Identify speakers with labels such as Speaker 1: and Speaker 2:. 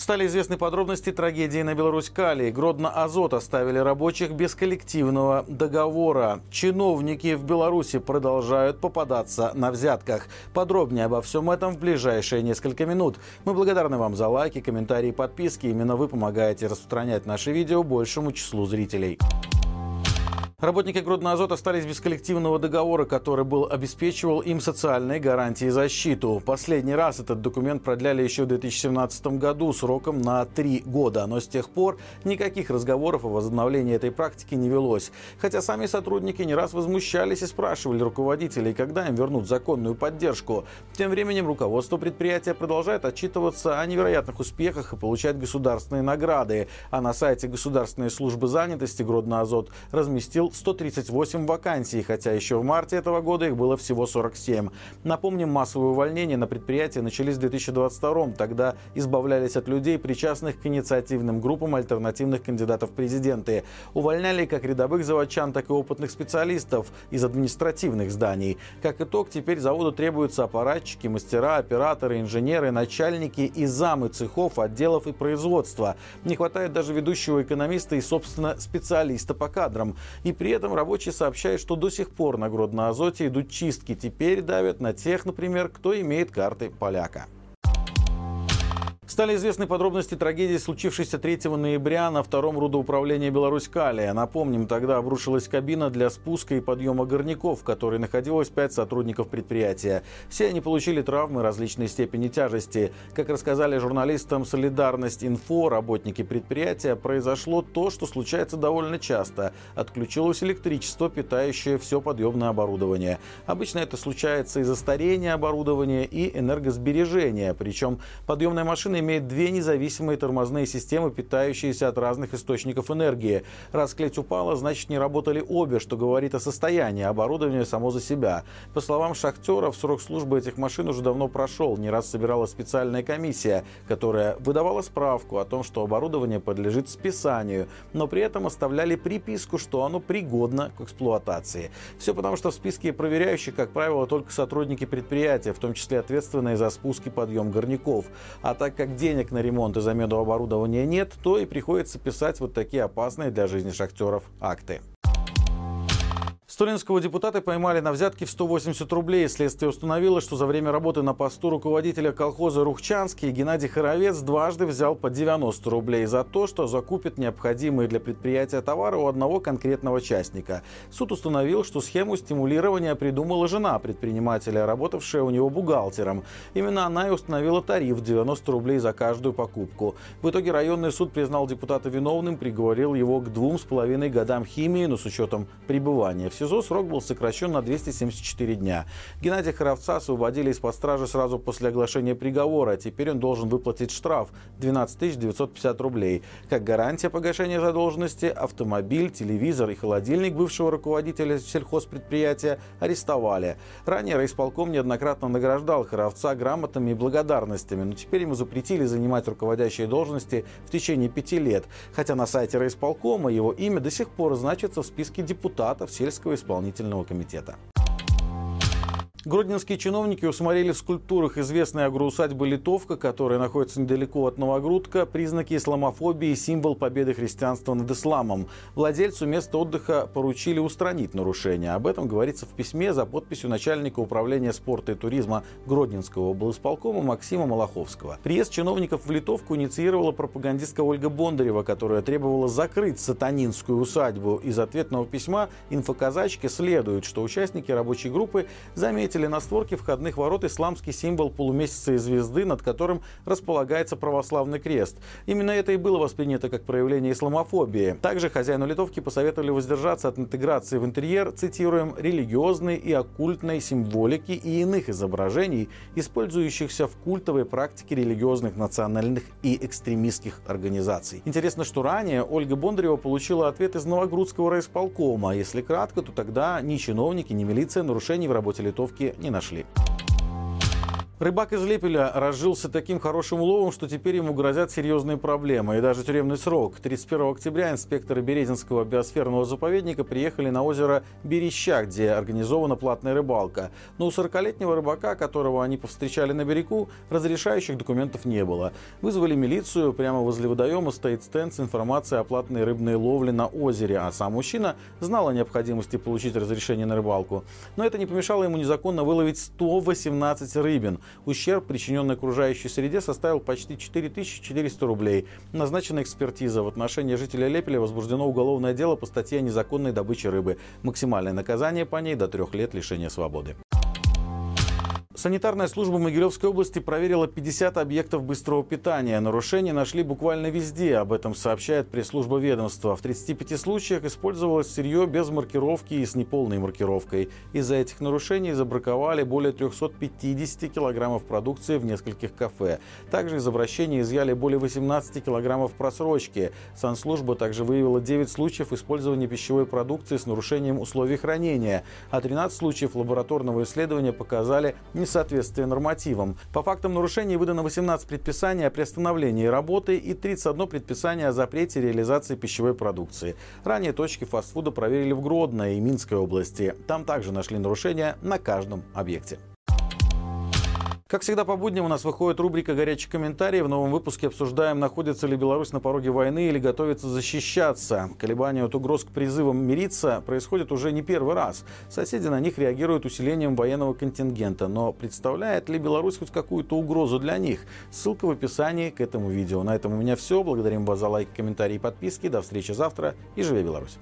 Speaker 1: Стали известны подробности трагедии на Беларусь-Кали. Гродно-Азот оставили рабочих без коллективного договора. Чиновники в Беларуси продолжают попадаться на взятках. Подробнее обо всем этом в ближайшие несколько минут. Мы благодарны вам за лайки, комментарии подписки. Именно вы помогаете распространять наши видео большему числу зрителей. Работники Гродно-Азот остались без коллективного договора, который был обеспечивал им социальные гарантии и защиту. Последний раз этот документ продляли еще в 2017 году сроком на три года. Но с тех пор никаких разговоров о возобновлении этой практики не велось. Хотя сами сотрудники не раз возмущались и спрашивали руководителей, когда им вернут законную поддержку. Тем временем руководство предприятия продолжает отчитываться о невероятных успехах и получать государственные награды. А на сайте Государственной службы занятости Гродно-Азот разместил 138 вакансий, хотя еще в марте этого года их было всего 47. Напомним, массовые увольнения на предприятии начались в 2022 Тогда избавлялись от людей, причастных к инициативным группам альтернативных кандидатов в президенты. Увольняли как рядовых заводчан, так и опытных специалистов из административных зданий. Как итог, теперь заводу требуются аппаратчики, мастера, операторы, инженеры, начальники и замы цехов, отделов и производства. Не хватает даже ведущего экономиста и, собственно, специалиста по кадрам. И при этом рабочие сообщают, что до сих пор на Гродно-Азоте идут чистки. Теперь давят на тех, например, кто имеет карты поляка. Стали известны подробности трагедии, случившейся 3 ноября на втором рудоуправлении Беларусь-Калия. Напомним, тогда обрушилась кабина для спуска и подъема горняков, в которой находилось пять сотрудников предприятия. Все они получили травмы различной степени тяжести. Как рассказали журналистам «Солидарность Инфо», работники предприятия, произошло то, что случается довольно часто. Отключилось электричество, питающее все подъемное оборудование. Обычно это случается из-за старения оборудования и энергосбережения. Причем подъемная машина имеет две независимые тормозные системы, питающиеся от разных источников энергии. Раз клеть упала, значит не работали обе, что говорит о состоянии оборудования само за себя. По словам шахтеров, срок службы этих машин уже давно прошел. Не раз собиралась специальная комиссия, которая выдавала справку о том, что оборудование подлежит списанию, но при этом оставляли приписку, что оно пригодно к эксплуатации. Все потому, что в списке проверяющих, как правило, только сотрудники предприятия, в том числе ответственные за спуск и подъем горняков. А так как денег на ремонт и замену оборудования нет, то и приходится писать вот такие опасные для жизни шахтеров акты. Столинского депутата поймали на взятке в 180 рублей. Следствие установило, что за время работы на посту руководителя колхоза «Рухчанский» Геннадий Хоровец дважды взял по 90 рублей за то, что закупит необходимые для предприятия товары у одного конкретного частника. Суд установил, что схему стимулирования придумала жена предпринимателя, работавшая у него бухгалтером. Именно она и установила тариф 90 рублей за каждую покупку. В итоге районный суд признал депутата виновным, приговорил его к двум с половиной годам химии, но с учетом пребывания в СИЗО СИЗО срок был сокращен на 274 дня. Геннадия Хоровца освободили из-под стражи сразу после оглашения приговора. Теперь он должен выплатить штраф 12 950 рублей. Как гарантия погашения задолженности автомобиль, телевизор и холодильник бывшего руководителя сельхозпредприятия арестовали. Ранее райисполком неоднократно награждал Хоровца грамотами и благодарностями, но теперь ему запретили занимать руководящие должности в течение пяти лет. Хотя на сайте райисполкома его имя до сих пор значится в списке депутатов сельского исполнительного комитета. Гродненские чиновники усмотрели в скульптурах известной агроусадьбы Литовка, которая находится недалеко от Новогрудка, признаки исламофобии и символ победы христианства над исламом. Владельцу места отдыха поручили устранить нарушения. Об этом говорится в письме за подписью начальника управления спорта и туризма Гродненского облсполкома Максима Малаховского. Приезд чиновников в Литовку инициировала пропагандистка Ольга Бондарева, которая требовала закрыть сатанинскую усадьбу. Из ответного письма инфоказачки следует, что участники рабочей группы заметили заметили на створке входных ворот исламский символ полумесяца и звезды, над которым располагается православный крест. Именно это и было воспринято как проявление исламофобии. Также хозяину литовки посоветовали воздержаться от интеграции в интерьер, цитируем, религиозной и оккультной символики и иных изображений, использующихся в культовой практике религиозных, национальных и экстремистских организаций. Интересно, что ранее Ольга Бондарева получила ответ из Новогрудского райисполкома. Если кратко, то тогда ни чиновники, ни милиция нарушений в работе литовки не нашли. Рыбак из Лепеля разжился таким хорошим уловом, что теперь ему грозят серьезные проблемы и даже тюремный срок. 31 октября инспекторы Березинского биосферного заповедника приехали на озеро Береща, где организована платная рыбалка. Но у 40-летнего рыбака, которого они повстречали на берегу, разрешающих документов не было. Вызвали милицию, прямо возле водоема стоит стенд с информацией о платной рыбной ловле на озере, а сам мужчина знал о необходимости получить разрешение на рыбалку. Но это не помешало ему незаконно выловить 118 рыбин. Ущерб, причиненный окружающей среде, составил почти 4400 рублей. Назначена экспертиза. В отношении жителя Лепеля возбуждено уголовное дело по статье о незаконной добыче рыбы. Максимальное наказание по ней до трех лет лишения свободы. Санитарная служба Могилевской области проверила 50 объектов быстрого питания. Нарушения нашли буквально везде. Об этом сообщает пресс-служба ведомства. В 35 случаях использовалось сырье без маркировки и с неполной маркировкой. Из-за этих нарушений забраковали более 350 килограммов продукции в нескольких кафе. Также из обращения изъяли более 18 килограммов просрочки. Санслужба также выявила 9 случаев использования пищевой продукции с нарушением условий хранения, а 13 случаев лабораторного исследования показали не несоответствие нормативам. По фактам нарушений выдано 18 предписаний о приостановлении работы и 31 предписание о запрете реализации пищевой продукции. Ранее точки фастфуда проверили в Гродно и Минской области. Там также нашли нарушения на каждом объекте. Как всегда по будням у нас выходит рубрика «Горячие комментарии». В новом выпуске обсуждаем, находится ли Беларусь на пороге войны или готовится защищаться. Колебания от угроз к призывам мириться происходят уже не первый раз. Соседи на них реагируют усилением военного контингента. Но представляет ли Беларусь хоть какую-то угрозу для них? Ссылка в описании к этому видео. На этом у меня все. Благодарим вас за лайк, комментарии и подписки. До встречи завтра и живи Беларусь!